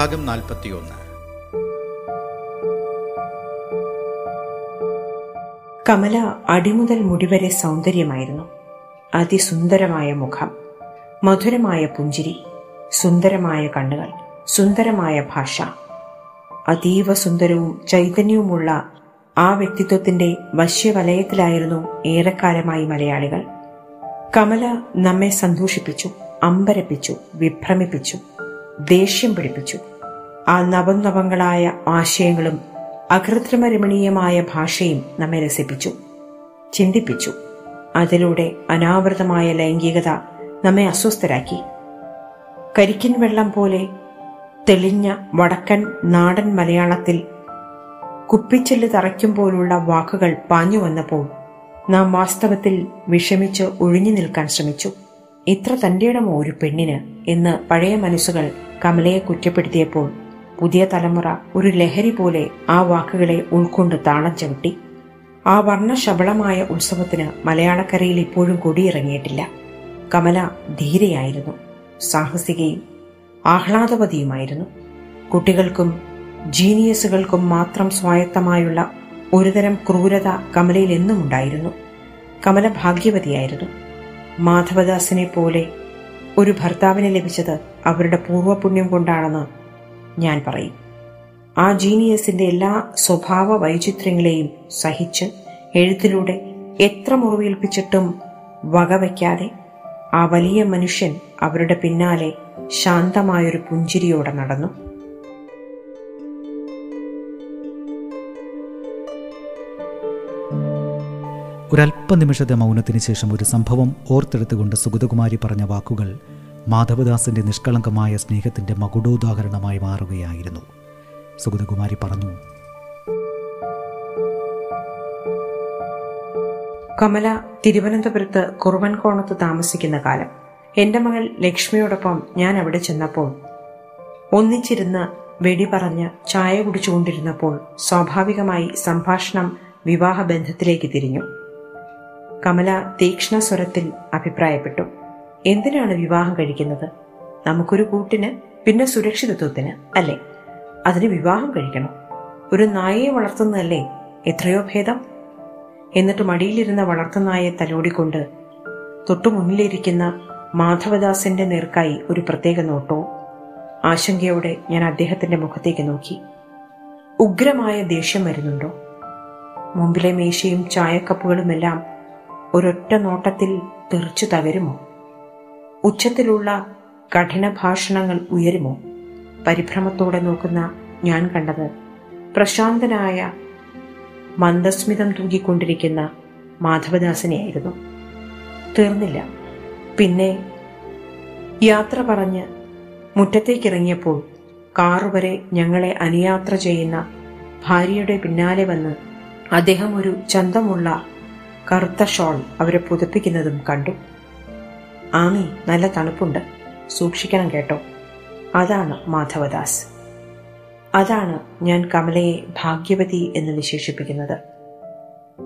ഭാഗം നാൽപ്പത്തിയൊന്ന്. കമല അടിമുതൽ മുടിവരെ സൗന്ദര്യമായിരുന്നു. അതിസുന്ദരമായ മുഖം മധുരമായ പുഞ്ചിരി സുന്ദരമായ കണ്ണുകൾ സുന്ദരമായ ഭാഷ. അതീവ സുന്ദരവും ചൈതന്യവുമുള്ള ആ വ്യക്തിത്വത്തിന്റെ വശ്യവലയത്തിലായിരുന്നു ഏറെക്കാലമായി മലയാളികൾ. കമല നമ്മെ സന്തോഷിപ്പിച്ചു അമ്പരപ്പിച്ചു വിഭ്രമിപ്പിച്ചു ദേഷ്യം പിടിപ്പിച്ചു. ആ നവംനവങ്ങളായ ആശയങ്ങളും അകൃത്രിമരമണീയമായ ഭാഷയും നമ്മെ രസിപ്പിച്ചു ചിന്തിപ്പിച്ചു. അതിലൂടെ അനാവൃതമായ ലൈംഗികത നമ്മെ അസ്വസ്ഥരാക്കി. കരിക്കിൻ വെള്ളം പോലെ തെളിഞ്ഞ വടക്കൻ നാടൻ മലയാളത്തിൽ കുപ്പിച്ചെല്ല് തറയ്ക്കും പോലുള്ള വാക്കുകൾ പാഞ്ഞു വന്നപ്പോൾ നാം വാസ്തവത്തിൽ വിഷമിച്ച് ഒഴിഞ്ഞു നിൽക്കാൻ ശ്രമിച്ചു. ഇത്ര തന്റെയിടമോ ഒരു പെണ്ണിന് എന്ന് പഴയ മനസ്സുകൾ കമലയെ കുറ്റപ്പെടുത്തിയപ്പോൾ പുതിയ തലമുറ ഒരു ലഹരി പോലെ ആ വാക്കുകളെ ഉൾക്കൊണ്ട് താളം ചവിട്ടി. ആ വർണശബളമായ ഉത്സവത്തിന് മലയാളക്കരയിൽ ഇപ്പോഴും കൊടിയിറങ്ങിയിട്ടില്ല. കമല ധീരയായിരുന്നു. സാഹസികയും ആഹ്ലാദവതിയുമായിരുന്നു. കുട്ടികൾക്കും ജീനിയസുകൾക്കും മാത്രം സ്വായത്തമായുള്ള ഒരുതരം ക്രൂരത കമലയിൽ എന്നും ഉണ്ടായിരുന്നു. കമല ഭാഗ്യവതിയായിരുന്നു. മാധവദാസിനെ പോലെ ഒരു ഭർത്താവിനെ ലഭിച്ചത് അവരുടെ പൂർവപുണ്യം കൊണ്ടാണെന്ന് ഞാൻ പറയും. ആ ജീനിയസിന്റെ എല്ലാ സ്വഭാവ വൈചിത്ര്യങ്ങളെയും സഹിച്ച് എഴുത്തിലൂടെ എത്ര മുറിവേൽപ്പിച്ചിട്ടും വകവയ്ക്കാതെ ആ വലിയ മനുഷ്യൻ അവരുടെ പിന്നാലെ ശാന്തമായൊരു പുഞ്ചിരിയോടെ നടന്നു. ഒരല്പനിമിഷത്തെ മൗനത്തിന് ശേഷം ഒരു സംഭവം ഓർത്തെടുത്തുകൊണ്ട് സുഗതകുമാരി പറഞ്ഞ വാക്കുകൾ മാധവദാസിന്റെ നിഷ്കളങ്കമായ സ്നേഹത്തിന്റെ മകുടോദാഹരണമായി മാറുകയായിരുന്നു. സുഗതകുമാരി പറഞ്ഞു കമല തിരുവനന്തപുരത്ത് കുറുവൻകോണത്ത് താമസിക്കുന്ന കാലം. എന്റെ മകൾ ലക്ഷ്മിയോടൊപ്പം ഞാൻ അവിടെ ചെന്നപ്പോൾ ഒന്നിച്ചിരുന്ന് വെടി പറഞ്ഞ് ചായ കുടിച്ചുകൊണ്ടിരുന്നപ്പോൾ സ്വാഭാവികമായി സംഭാഷണം വിവാഹബന്ധത്തിലേക്ക് തിരിഞ്ഞു. കമല തീക്ഷ്ണ സ്വരത്തിൽ അഭിപ്രായപ്പെട്ടു. എന്തിനാണ് വിവാഹം കഴിക്കുന്നത്? നമുക്കൊരു കൂട്ടിന് പിന്നെ സുരക്ഷിതത്വത്തിന് അല്ലേ? അതിന് വിവാഹം കഴിക്കണം. ഒരു നായയെ വളർത്തുന്നതല്ലേ എത്രയോ ഭേദം? എന്നിട്ട് മടിയിലിരുന്ന വളർത്തുനായെ തലോടിക്കൊണ്ട് തൊട്ടു മുന്നിലിരിക്കുന്ന മാധവദാസിന്റെ നേർക്കായി ഒരു പ്രത്യേക നോട്ടോ ആശങ്കയോടെ ഞാൻ അദ്ദേഹത്തിന്റെ മുഖത്തേക്ക് നോക്കി. ഉഗ്രമായ ദേഷ്യം വരുന്നുണ്ടോ? മുമ്പിലെ മേശയും ചായക്കപ്പുകളുമെല്ലാം ഒരൊറ്റ നോട്ടത്തിൽ തെറിച്ചു തകരുമോ? ഉച്ചത്തിലുള്ള കഠിന ഭാഷണങ്ങൾ ഉയരുമോ? പരിഭ്രമത്തോടെ നോക്കുന്ന ഞാൻ കണ്ടത് പ്രശാന്തനായ മന്ദസ്മിതം തൂങ്ങിക്കൊണ്ടിരിക്കുന്ന മാധവദാസനെയായിരുന്നു. തീർന്നില്ല. പിന്നെ യാത്ര പറഞ്ഞ് മുറ്റത്തേക്കിറങ്ങിയപ്പോൾ കാറുവരെ ഞങ്ങളെ അനുയാത്ര ചെയ്യുന്ന ഭാര്യയുടെ പിന്നാലെ വന്ന് അദ്ദേഹം ഒരു ചന്തമുള്ള കറുത്ത ഷോൾ അവരെ പുതപ്പിക്കുന്നതും കണ്ടു. ആമി നല്ല തണുപ്പുണ്ട്. സൂക്ഷിക്കണം കേട്ടോ. അതാണ് മാധവദാസ്. അതാണ് ഞാൻ കമലയെ ഭാഗ്യവതി എന്ന് വിശേഷിപ്പിക്കുന്നത്.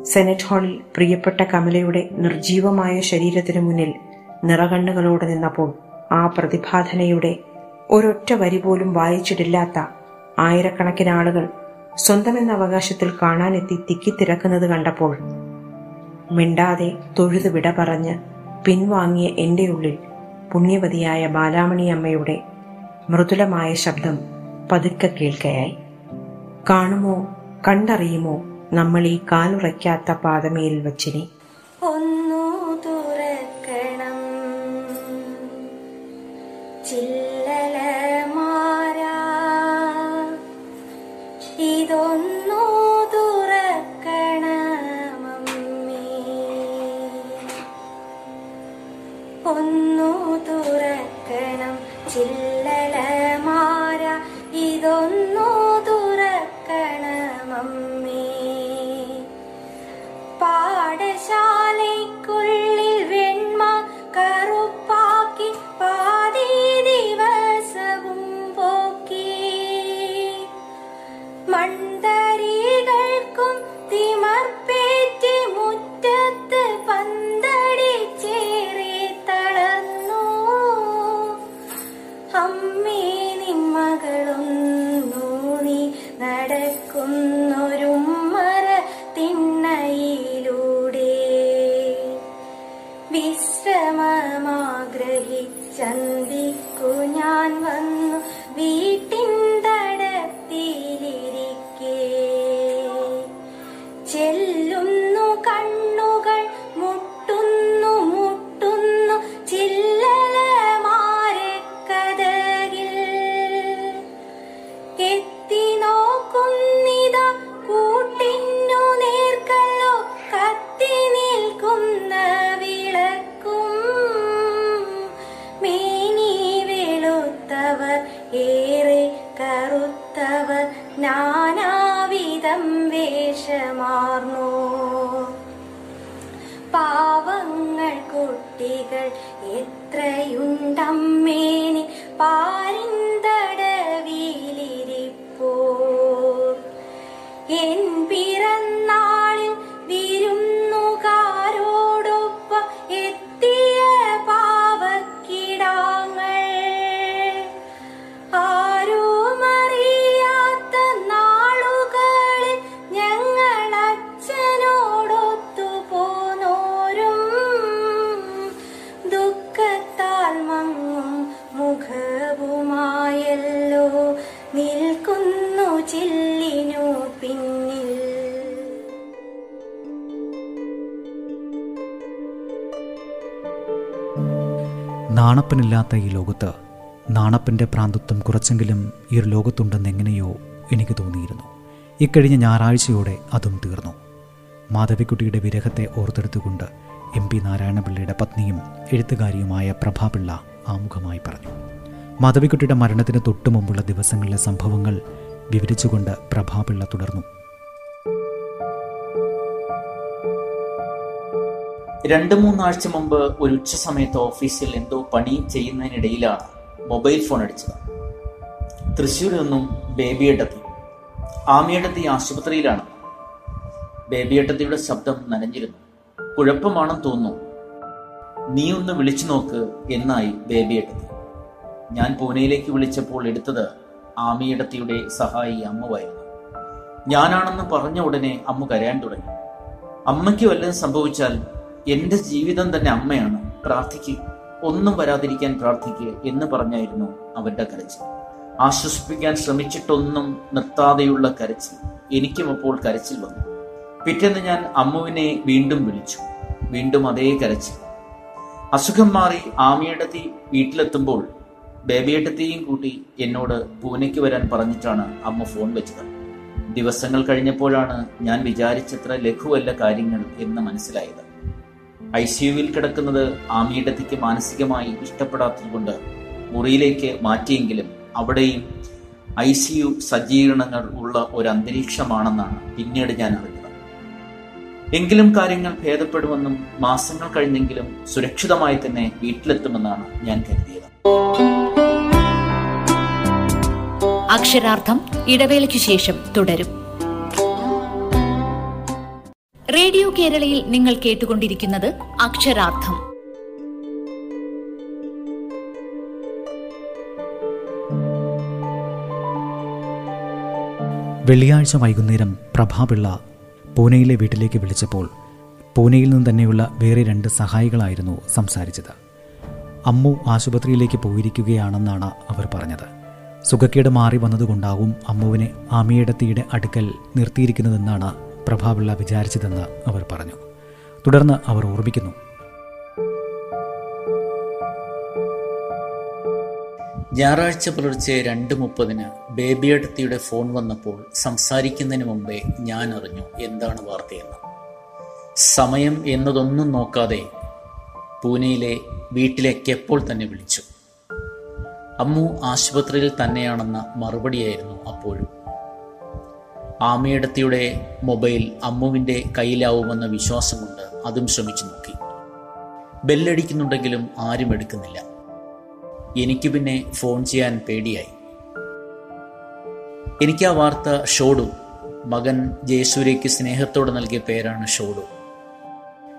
സെനറ്റ് ഹാളിൽ പ്രിയപ്പെട്ട കമലയുടെ നിർജീവമായ ശരീരത്തിനു മുന്നിൽ നിറകണ്ണുകളോട് നിന്നപ്പോൾ ആ പ്രതിഭാധനയുടെ ഒരൊറ്റ വരി പോലും വായിച്ചിട്ടില്ലാത്ത ആയിരക്കണക്കിന് ആളുകൾ സ്വന്തമെന്ന അവകാശത്തിൽ കാണാനെത്തി തിക്കിത്തിരക്കുന്നത് കണ്ടപ്പോൾ മിണ്ടാതെ തൊഴുതു വിട പറഞ്ഞ് പിൻവാങ്ങിയ എന്റെ ഉള്ളിൽ പുണ്യവതിയായ ബാലാമണി അമ്മയുടെ മൃദുലമായ ശബ്ദം പതുക്കെ കേൾക്കയായി. കാണുമോ കണ്ടറിയുമോ നമ്മൾ ഈ കാലുറയ്ക്കാത്ത പാതമേൽ വച്ചിനെ? ഒന്നു തുറക്കണം. ചില്ലല നാണപ്പനില്ലാത്ത ഈ ലോകത്ത് നാണപ്പന്റെ പ്രാന്തത്വം കുറച്ചെങ്കിലും ഈ ഒരു ലോകത്തുണ്ടെന്ന് എങ്ങനെയോ എനിക്ക് തോന്നിയിരുന്നു. ഇക്കഴിഞ്ഞ ഞായറാഴ്ചയോടെ അതും തീർന്നു. മാധവിക്കുട്ടിയുടെ വിരഹത്തെ ഓർത്തെടുത്തുകൊണ്ട് എം പി നാരായണപിള്ളയുടെ പത്നിയും എഴുത്തുകാരിയുമായ പ്രഭാപിള്ള ആമുഖമായി പറഞ്ഞു. മാധവിക്കുട്ടിയുടെ മരണത്തിന് തൊട്ടു മുമ്പുള്ള ദിവസങ്ങളിലെ സംഭവങ്ങൾ വിവരിച്ചുകൊണ്ട് പ്രഭാപിള്ള തുടർന്നു. രണ്ട് മൂന്നാഴ്ച മുമ്പ് ഒരു ഉച്ച സമയത്ത് ഓഫീസിൽ എന്തോ പണി ചെയ്യുന്നതിനിടയിലാണ് മൊബൈൽ ഫോൺ അടിച്ചത്. തൃശ്ശൂരിൽ നിന്നും ബേബിയേട്ടത്തി ആമിയേട്ടത്തി ആശുപത്രിയിലാണ്. ബേബിയേട്ടത്തിയുടെ ശബ്ദം നനഞ്ഞിരുന്നു. കുഴപ്പമാണെന്ന് തോന്നുന്നു. നീ ഒന്ന് വിളിച്ചു നോക്ക് എന്നായി ബേബിയേട്ടത്തി ഞാൻ പൂനെയിലേക്ക് വിളിച്ചപ്പോൾ എടുത്തത് ആമിയേട്ടത്തിയുടെ സഹായി അമ്മുവായിരുന്നു. ഞാനാണെന്ന് പറഞ്ഞ ഉടനെ അമ്മു കരയാൻ തുടങ്ങി. അമ്മയ്ക്ക് വല്ലതും സംഭവിച്ചാൽ എന്റെ ജീവിതം തന്നെ അമ്മയാണ്. പ്രാർത്ഥിക്ക്. ഒന്നും വരാതിരിക്കാൻ പ്രാർത്ഥിക്ക് എന്ന് പറഞ്ഞായിരുന്നു അവരുടെ കരച്ചിൽ. ആശ്വസിപ്പിക്കാൻ ശ്രമിച്ചിട്ടൊന്നും നിർത്താതെയുള്ള കരച്ചിൽ എനിക്കും അപ്പോൾ കരച്ചിൽ വന്നു. പിറ്റേന്ന് ഞാൻ അമ്മുവിനെ വീണ്ടും വിളിച്ചു. വീണ്ടും അതേ കരച്ചിൽ. അസുഖം മാറി ആമിയേട്ടത്തി വീട്ടിലെത്തുമ്പോൾ ബേബിയേട്ടത്തെയും കൂട്ടി എന്നോട് പൂനെക്ക് വരാൻ പറഞ്ഞിട്ടാണ് അമ്മ ഫോൺ വെച്ചത്. ദിവസങ്ങൾ കഴിഞ്ഞപ്പോഴാണ് ഞാൻ വിചാരിച്ചത്ര ലഘുവല്ല കാര്യങ്ങൾ എന്ന് മനസ്സിലായത്. ഐ സിയുവിൽ കിടക്കുന്നത് ആമിയിടത്തേക്ക് മാനസികമായി ഇഷ്ടപ്പെടാത്തതുകൊണ്ട് മുറിയിലേക്ക് മാറ്റിയെങ്കിലും അവിടെയും ഐ സി യു സജ്ജീകരണങ്ങൾ ഉള്ള ഒരു അന്തരീക്ഷമാണെന്നാണ് പിന്നീട് ഞാൻ അറിഞ്ഞത്. എങ്കിലും കാര്യങ്ങൾ ഭേദപ്പെടുമെന്നും മാസങ്ങൾ കഴിഞ്ഞെങ്കിലും സുരക്ഷിതമായി തന്നെ വീട്ടിലെത്തുമെന്നാണ് ഞാൻ കരുതിയത്. അക്ഷരാർത്ഥം ഇടവേളയ്ക്ക് ശേഷം തുടരും. റേഡിയോ കേരളയിൽ നിങ്ങൾ കേട്ടുകൊണ്ടിരിക്കുന്നത് അക്ഷരാർത്ഥം. വെള്ളിയാഴ്ച വൈകുന്നേരം പ്രഭാപിള്ള പൂനെയിലെ വീട്ടിലേക്ക് വിളിച്ചപ്പോൾ പൂനെയിൽ നിന്ന് തന്നെയുള്ള വേറെ രണ്ട് സഹായികളായിരുന്നു സംസാരിച്ചത്. അമ്മു ആശുപത്രിയിലേക്ക് പോയിരിക്കുകയാണെന്നാണ് അവർ പറഞ്ഞത്. സുഖക്കേട് മാറി വന്നതുകൊണ്ടാവും അമ്മുവിനെ ആമിയടത്തിയുടെ അടുക്കൽ നിർത്തിയിരിക്കുന്നതെന്നാണ് പ്രഭാപിള്ള വിചാരിച്ചതെന്ന് അവർ പറഞ്ഞു. തുടർന്ന് അവർ ഓർമ്മിക്കുന്നു. ഞായറാഴ്ച പുലർച്ചെ രണ്ട് മുപ്പതിന് ബേബിയടത്തിയുടെ ഫോൺ വന്നപ്പോൾ സംസാരിക്കുന്നതിന് മുമ്പേ ഞാൻ അറിഞ്ഞു എന്താണ് വാർത്തയെന്ന്. സമയം എന്നതൊന്നും നോക്കാതെ പൂനെയിലെ വീട്ടിലേക്ക് എപ്പോൾ തന്നെ വിളിച്ചു. അമ്മു ആശുപത്രിയിൽ തന്നെയാണെന്ന മറുപടിയായിരുന്നു അപ്പോഴും. ആമയിടത്തിയുടെ മൊബൈൽ അമ്മുവിന്റെ കയ്യിലാവുമെന്ന വിശ്വാസമുണ്ട്. അതും ശ്രമിച്ചു നോക്കി. ബെല്ലടിക്കുന്നുണ്ടെങ്കിലും ആരും എടുക്കുന്നില്ല. എനിക്ക് പിന്നെ ഫോൺ ചെയ്യാൻ പേടിയായി. എനിക്ക് ആ വാർത്ത ഷോഡു. മകൻ ജയസൂര്യയ്ക്ക് സ്നേഹത്തോടെ നൽകിയ പേരാണ് ഷോഡു.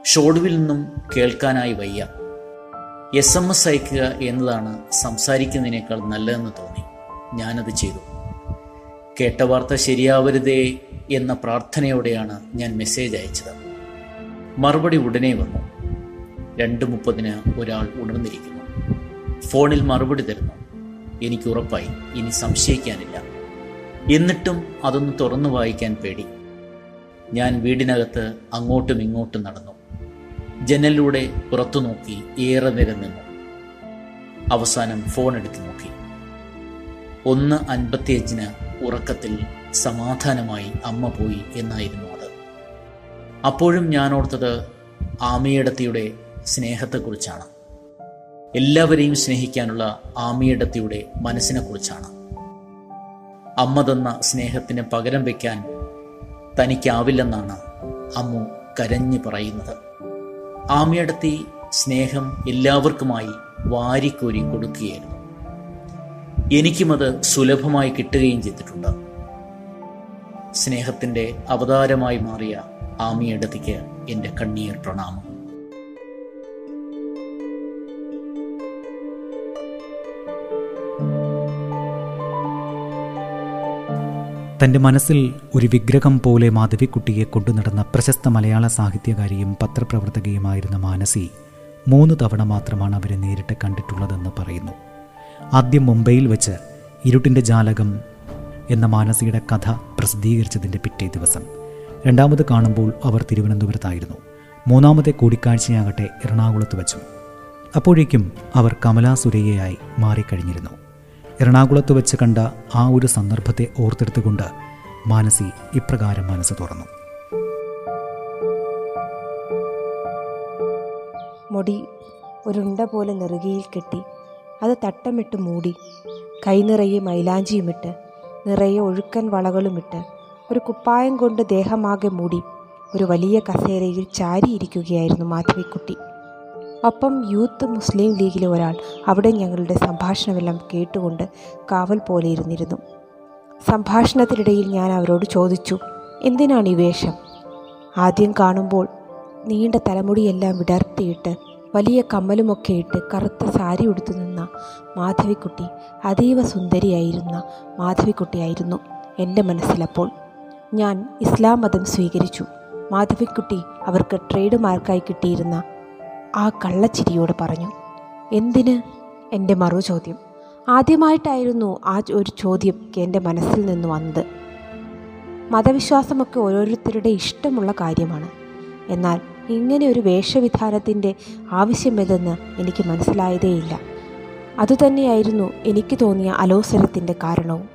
ഷോഡുവിൽ നിന്നും കേൾക്കാനായി വയ്യ. എസ് എം എസ് അയക്കുക എന്നതാണ് സംസാരിക്കുന്നതിനേക്കാൾ നല്ലതെന്ന് തോന്നി. ഞാനത് ചെയ്തു. കേട്ട വാർത്ത ശരിയാവരുതേ എന്ന പ്രാർത്ഥനയോടെയാണ് ഞാൻ മെസ്സേജ് അയച്ചത്. മറുപടി ഉടനെ വന്നു. രണ്ട് മുപ്പതിന് ഒരാൾ ഉണർന്നിരിക്കുന്നു. ഫോണിൽ മറുപടി തരുന്നു. എനിക്ക് ഉറപ്പായി ഇനി സംശയിക്കാനില്ല. എന്നിട്ടും അതൊന്ന് തുറന്നു വായിക്കാൻ പേടി. ഞാൻ വീടിനകത്ത് അങ്ങോട്ടും ഇങ്ങോട്ടും നടന്നു. ജനലിലൂടെ പുറത്തു നോക്കി ഏറെ നേരം നിന്നു. അവസാനം ഫോൺ എടുത്തു നോക്കി. ഒന്ന് അൻപത്തിയഞ്ചിന് ഉറക്കത്തിൽ സമാധാനമായി അമ്മ പോയി എന്നായിരുന്നു അത്. അപ്പോഴും ഞാൻ ഓർത്തത് ആമിയടത്തിയുടെ സ്നേഹത്തെക്കുറിച്ചാണ്. എല്ലാവരെയും സ്നേഹിക്കാനുള്ള ആമിയടത്തിയുടെ മനസ്സിനെക്കുറിച്ചാണ്. അമ്മ തന്ന സ്നേഹത്തിന് പകരം വയ്ക്കാൻ തനിക്കാവില്ലെന്നാണ് അമ്മു കരഞ്ഞു പറയുന്നത്. ആമിയടത്തി സ്നേഹം എല്ലാവർക്കുമായി വാരിക്കോരി കൊടുക്കുകയായിരുന്നു. എനിക്കും അത് സുലഭമായി കിട്ടുകയും ചെയ്തിട്ടുണ്ട്. സ്നേഹത്തിന്റെ അവതാരമായി മാറിയ ആമിയടത്തിക്ക് എന്റെ കണ്ണീർ പ്രണാമം. തന്റെ മനസ്സിൽ ഒരു വിഗ്രഹം പോലെ മാധവിക്കുട്ടിയെ കൊണ്ടുനടന്ന പ്രശസ്ത മലയാള സാഹിത്യകാരിയും പത്രപ്രവർത്തകയുമായിരുന്ന മാനസി മൂന്ന് തവണ മാത്രമാണ് അവരെ നേരിട്ട് കണ്ടിട്ടുള്ളതെന്ന് പറയുന്നു. ആദ്യം മുംബൈയിൽ വെച്ച് ഇരുട്ടിന്റെ ജാലകം എന്ന മാനസിയുടെ കഥ പ്രസിദ്ധീകരിച്ചതിന്റെ പിറ്റേ ദിവസം. രണ്ടാമത് കാണുമ്പോൾ അവർ തിരുവനന്തപുരത്തായിരുന്നു. മൂന്നാമത്തെ കൂടിക്കാഴ്ചയാകട്ടെ എറണാകുളത്ത് വെച്ചു. അപ്പോഴേക്കും അവർ കമലാ സുരയ്യയായി മാറിക്കഴിഞ്ഞിരുന്നു. എറണാകുളത്ത് വെച്ച് കണ്ട ആ ഒരു സന്ദർഭത്തെ ഓർത്തെടുത്തുകൊണ്ട് മാനസി ഇപ്രകാരം മനസ്സ് തുറന്നു. മുടി ഒരുണ്ട പോലെ നെറുകയിൽ കെട്ടി അത് തട്ടമിട്ട് മൂടി. കൈനിറയെ മൈലാഞ്ചിയുമിട്ട് നിറയെ ഒഴുക്കൻ വളകളുമിട്ട് ഒരു കുപ്പായം കൊണ്ട് ദേഹമാകെ മൂടി ഒരു വലിയ കസേരയിൽ ചാരിയിരിക്കുകയായിരുന്നു മാധവിക്കുട്ടി. ഒപ്പം യൂത്ത് മുസ്ലിം ലീഗിലെ ഒരാൾ അവിടെ ഞങ്ങളുടെ സംഭാഷണമെല്ലാം കേട്ടുകൊണ്ട് കാവൽ പോലെ ഇരുന്നിരുന്നു. സംഭാഷണത്തിനിടയിൽ ഞാൻ അവരോട് ചോദിച്ചു എന്തിനാണ് ഈ വേഷം? ആദ്യം കാണുമ്പോൾ നീണ്ട തലമുടിയെല്ലാം വിടർത്തിയിട്ട് വലിയ കമ്മലുമൊക്കെ ഇട്ട് കറുത്ത സാരി ഉടുത്തു നിന്ന മാധവിക്കുട്ടി അതീവ സുന്ദരിയായിരുന്ന മാധവിക്കുട്ടിയായിരുന്നു എന്റെ മനസ്സിലപ്പോൾ. ഞാൻ ഇസ്ലാം മതം സ്വീകരിച്ചു. മാധവിക്കുട്ടി അവർക്ക് ട്രേഡ് മാർക്കായി കിട്ടിയിരുന്ന ആ കള്ളച്ചിരിയോട് പറഞ്ഞു എന്തിന്? എന്റെ മറു ചോദ്യം. ആദ്യമായിട്ടായിരുന്നു ആ ഒരു ചോദ്യം എന്റെ മനസ്സിൽ നിന്ന് വന്നത്. മതവിശ്വാസമൊക്കെ ഓരോരുത്തരുടെ ഇഷ്ടമുള്ള കാര്യമാണ്. എന്നാൽ ഇങ്ങനെ ഒരു വേഷവിധാനത്തിന്റെ ആവശ്യമില്ലെന്ന് എനിക്ക് മനസ്സിലായതേയില്ല. അതുതന്നെയായിരുന്നു എനിക്ക് തോന്നിയ അലോസരത്തിന്റെ കാരണവും.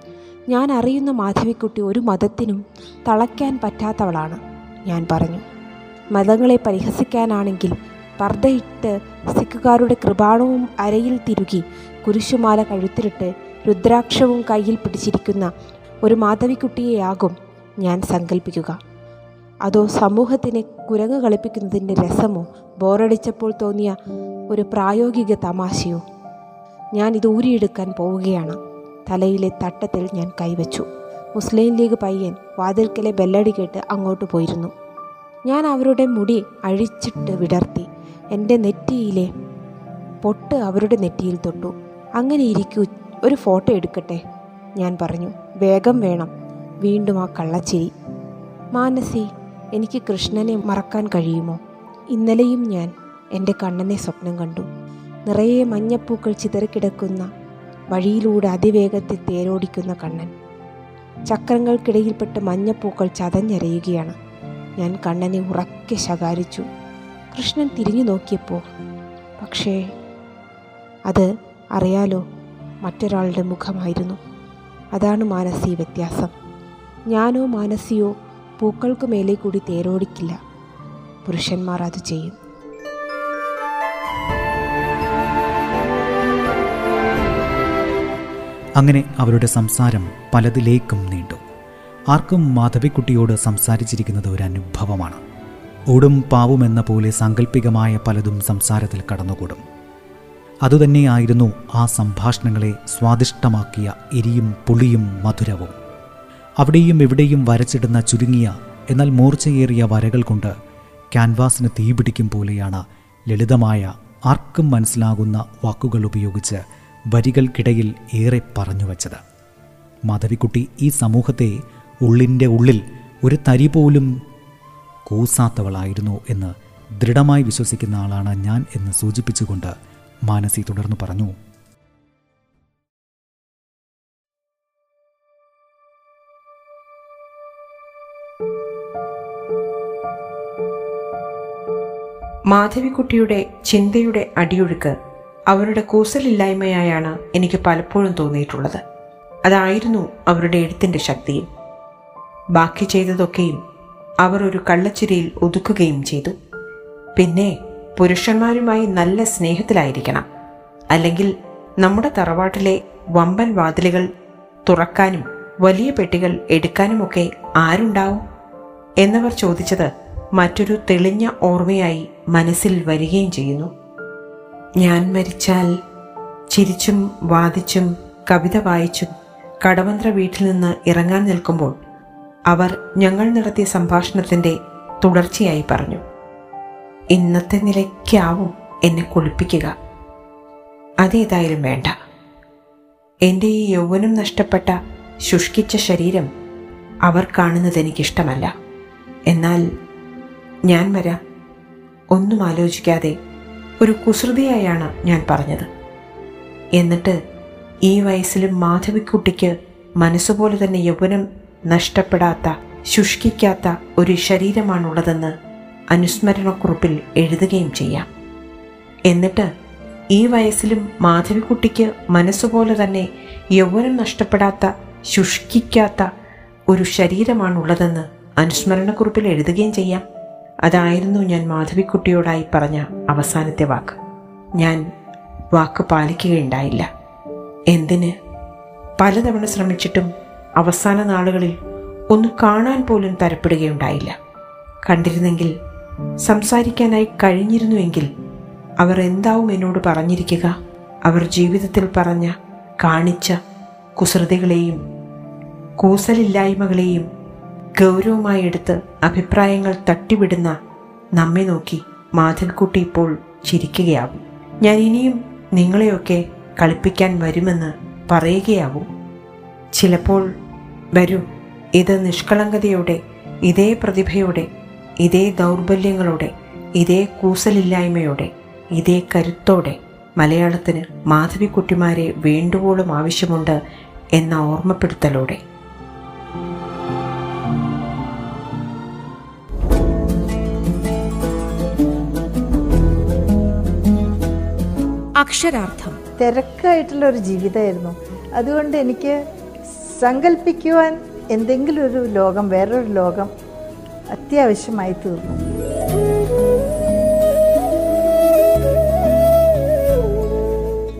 ഞാൻ അറിയുന്ന മാധവിക്കുട്ടി ഒരു മതത്തിനും തളയ്ക്കാൻ പറ്റാത്തവളാണ് ഞാൻ പറഞ്ഞു. മതങ്ങളെ പരിഹസിക്കാനാണെങ്കിൽ പർദ്ദയിട്ട് സിഖുകാരുടെ കൃപാണവും അരയിൽ തിരുകി കുരിശുമാല കഴുത്തിലിട്ട് രുദ്രാക്ഷവും കയ്യിൽ പിടിച്ചിരിക്കുന്ന ഒരു മാധവിക്കുട്ടിയെയാകും ഞാൻ സങ്കല്പിക്കുക അതോ സമൂഹത്തിനെ കുരങ്ങ് കളിപ്പിക്കുന്നതിന്റെ രസമോ ബോറടിച്ചപ്പോൾ തോന്നിയ ഒരു പ്രായോഗിക തമാശയോ? ഞാൻ ഇത് ഊരിയെടുക്കാൻ പോവുകയാണ്. തലയിലെ തട്ടത്തിൽ ഞാൻ കൈവച്ചു. മുസ്ലിം ലീഗ് പയ്യൻ വാതിൽക്കലെ ബെല്ലടി കേട്ട് അങ്ങോട്ട് പോയിരുന്നു. ഞാൻ അവരുടെ മുടി അഴിച്ചിട്ട് വിടർത്തി. എന്റെ നെറ്റിയിലെ പൊട്ട് അവരുടെ നെറ്റിയിൽ തൊട്ടു. അങ്ങനെ ഇരിക്കൂ ഒരു ഫോട്ടോ എടുക്കട്ടെ ഞാൻ പറഞ്ഞു. വേഗം വേണം. വീണ്ടും ആ കള്ളച്ചിരി. മാനസി എനിക്ക് കൃഷ്ണനെ മറക്കാൻ കഴിയുമോ? ഇന്നലെയും ഞാൻ എന്റെ കണ്ണനെ സ്വപ്നം കണ്ടു. നിറയെ മഞ്ഞപ്പൂക്കൾ ചിതറിക്കിടക്കുന്ന വഴിയിലൂടെ അതിവേഗത്തിൽ തേരോടിക്കുന്ന കണ്ണൻ. ചക്രങ്ങൾക്കിടയിൽപ്പെട്ട് മഞ്ഞപ്പൂക്കൾ ചതഞ്ഞരയുകയാണ്. ഞാൻ കണ്ണനെ ഉറക്കെ ശകാരിച്ചു. കൃഷ്ണൻ തിരിഞ്ഞു നോക്കിയപ്പോൾ പക്ഷേ അത് അറിയാലോ മറ്റൊരാളുടെ മുഖമായിരുന്നു. അതാണ് മാനസി വ്യത്യാസം. ഞാനോ മാനസിയോ പൂക്കൾക്ക് മേലെ കൂടി തേരോടിക്കില്ല. പുരുഷന്മാർ അത് ചെയ്യും. അങ്ങനെ അവരുടെ സംസാരം പലതിലേക്കും നീണ്ടു. ആർക്കും മാധവിക്കുട്ടിയോട് സംസാരിച്ചിരിക്കുന്നത് ഒരു അനുഭവമാണ് ഓടും പാവുമെന്ന പോലെ സാങ്കല്പികമായ പലതും സംസാരത്തിൽ കടന്നുകൂടും. അതുതന്നെയായിരുന്നു ആ സംഭാഷണങ്ങളെ സ്വാദിഷ്ടമാക്കിയ എരിയും പുളിയും മധുരവും. അവിടെയും ഇവിടെയും വരച്ചിടുന്ന ചുരുങ്ങിയ എന്നാൽ മൂർച്ചയേറിയ വരകൾ കൊണ്ട് ക്യാൻവാസിന് തീപിടിക്കും പോലെയാണ് ലളിതമായ ആർക്കും മനസ്സിലാകുന്ന വാക്കുകൾ ഉപയോഗിച്ച് വരികൾക്കിടയിൽ ഏറെ പറഞ്ഞു വച്ചത്. മാധവിക്കുട്ടി ഈ സമൂഹത്തെ ഉള്ളിന്റെ ഉള്ളിൽ ഒരു തരി പോലും കൂസാത്തവളായിരുന്നു എന്ന് ദൃഢമായി വിശ്വസിക്കുന്ന ആളാണ് ഞാൻ എന്ന് സൂചിപ്പിച്ചുകൊണ്ട് മാനസി തുടർന്നു പറഞ്ഞു. മാധവിക്കുട്ടിയുടെ ചിന്തയുടെ അടിയൊഴുക്ക് അവരുടെ കൂസലില്ലായ്മയായാണ് എനിക്ക് പലപ്പോഴും തോന്നിയിട്ടുള്ളത്. അതായിരുന്നു അവരുടെ എഴുത്തിന്റെ ശക്തിയും ബാക്കി ചെയ്തതൊക്കെയും അവർ ഒരു കള്ളച്ചിരിയിൽ ഒതുക്കുകയും ചെയ്തു. പിന്നെ പുരുഷന്മാരുമായി നല്ല സ്നേഹത്തിലായിരിക്കണം. അല്ലെങ്കിൽ നമ്മുടെ തറവാട്ടിലെ വമ്പൻ വാതിലുകൾ തുറക്കാനും വലിയ പെട്ടികൾ എടുക്കാനുമൊക്കെ ആരുണ്ടാവും? എന്നവർ ചോദിച്ചത് മറ്റൊരു തെളിഞ്ഞ ഓർമ്മയായി മനസ്സിൽ വരികയും ചെയ്യുന്നു. ഞാൻ മരിച്ചാൽ ചിരിച്ചും വാദിച്ചും കവിത വായിച്ചും കടമന്ത്ര വീട്ടിൽ നിന്ന് ഇറങ്ങാൻ നിൽക്കുമ്പോൾ അവർ ഞങ്ങൾ നടത്തിയ സംഭാഷണത്തിന്റെ തുടർച്ചയായി പറഞ്ഞു ഇന്നത്തെ നിലയ്ക്കാവും എന്നെ കുളിപ്പിക്കുക. അതേതായാലും വേണ്ട. എന്റെ ഈ യൗവനം നഷ്ടപ്പെട്ട ശുഷ്കിച്ച ശരീരം അവർ കാണുന്നത് എനിക്കിഷ്ടമല്ല. എന്നാൽ ഞാൻ വരാം. ഒന്നും ആലോചിക്കാതെ ഒരു കുസൃതിയായാണ് ഞാൻ പറഞ്ഞത്. എന്നിട്ട് ഈ വയസ്സിലും മാധവിക്കുട്ടിക്ക് മനസ്സുപോലെ തന്നെ യൗവനം നഷ്ടപ്പെടാത്ത ശുഷ്കിക്കാത്ത ഒരു ശരീരമാണുള്ളതെന്ന് അനുസ്മരണക്കുറിപ്പിൽ എഴുതുകയും ചെയ്യാം. എന്നിട്ട് ഈ വയസ്സിലും മാധവിക്കുട്ടിക്ക് മനസ്സുപോലെ തന്നെ യൗവനം നഷ്ടപ്പെടാത്ത ശുഷ്കിക്കാത്ത ഒരു ശരീരമാണുള്ളതെന്ന് അനുസ്മരണക്കുറിപ്പിൽ എഴുതുകയും ചെയ്യാം. അതായിരുന്നു ഞാൻ മാധവിക്കുട്ടിയോടായി പറഞ്ഞ അവസാനത്തെ വാക്ക്. ഞാൻ വാക്ക് പാലിക്കുകയുണ്ടായില്ല. എന്തിന്? പലതവണ ശ്രമിച്ചിട്ടും അവസാന നാളുകളിൽ ഒന്ന് കാണാൻ പോലും തരപ്പെടുകയുണ്ടായില്ല. കണ്ടിരുന്നെങ്കിൽ സംസാരിക്കാനായി കഴിഞ്ഞിരുന്നുവെങ്കിൽ അവർ എന്താവും എന്നോട് പറഞ്ഞിരിക്കുക. അവർ ജീവിതത്തിൽ പറഞ്ഞ കാണിച്ച കുസൃതികളെയും കൂസലില്ലായ്മകളെയും ഗൗരവമായി എടുത്ത് അഭിപ്രായങ്ങൾ തട്ടിവിടുന്ന നമ്മെ നോക്കി മാധൻകുട്ടി ഇപ്പോൾ ചിരിക്കുകയാവും. ഞാൻ ഇനിയും നിങ്ങളെയൊക്കെ കളിപ്പിക്കാൻ വരുമെന്ന് പറയുകയാവും. ചിലപ്പോൾ വരൂ ഇത് നിഷ്കളങ്കതയോടെ ഇതേ പ്രതിഭയോടെ ഇതേ ദൗർബല്യങ്ങളോടെ ഇതേ കൂസലില്ലായ്മയോടെ ഇതേ കരുത്തോടെ മലയാളത്തിന് മാധവിക്കുട്ടിമാരെ വേണ്ടുവോളം ആവശ്യമുണ്ട് എന്ന ഓർമ്മപ്പെടുത്തലോടെ. അക്ഷരാർത്ഥം. തിരക്കായിട്ടുള്ള ഒരു ജീവിതമായിരുന്നു. അതുകൊണ്ട് എനിക്ക് സങ്കല്പിക്കുവാൻ എന്തെങ്കിലും ഒരു ലോകം വേറൊരു ലോകം അത്യാവശ്യമായി തീർന്നു.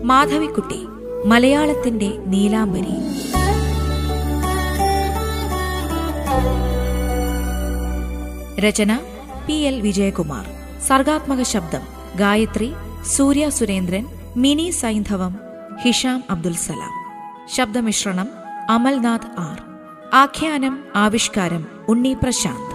മാധവിക്കുട്ടി മലയാളത്തിന്റെ നീലാംബരി. രചന പി എൽ വിജയകുമാർ. സർഗാത്മക ശബ്ദം ഗായത്രി സൂര്യ സുരേന്ദ്രൻ മിനി സൈന്ധവം ഹിഷാം അബ്ദുൽ സലാം. ശബ്ദമിശ്രണം അമൽനാഥ് ആർ. ആഖ്യാനം ആവിഷ്കാരം ഉണ്ണി പ്രശാന്ത്.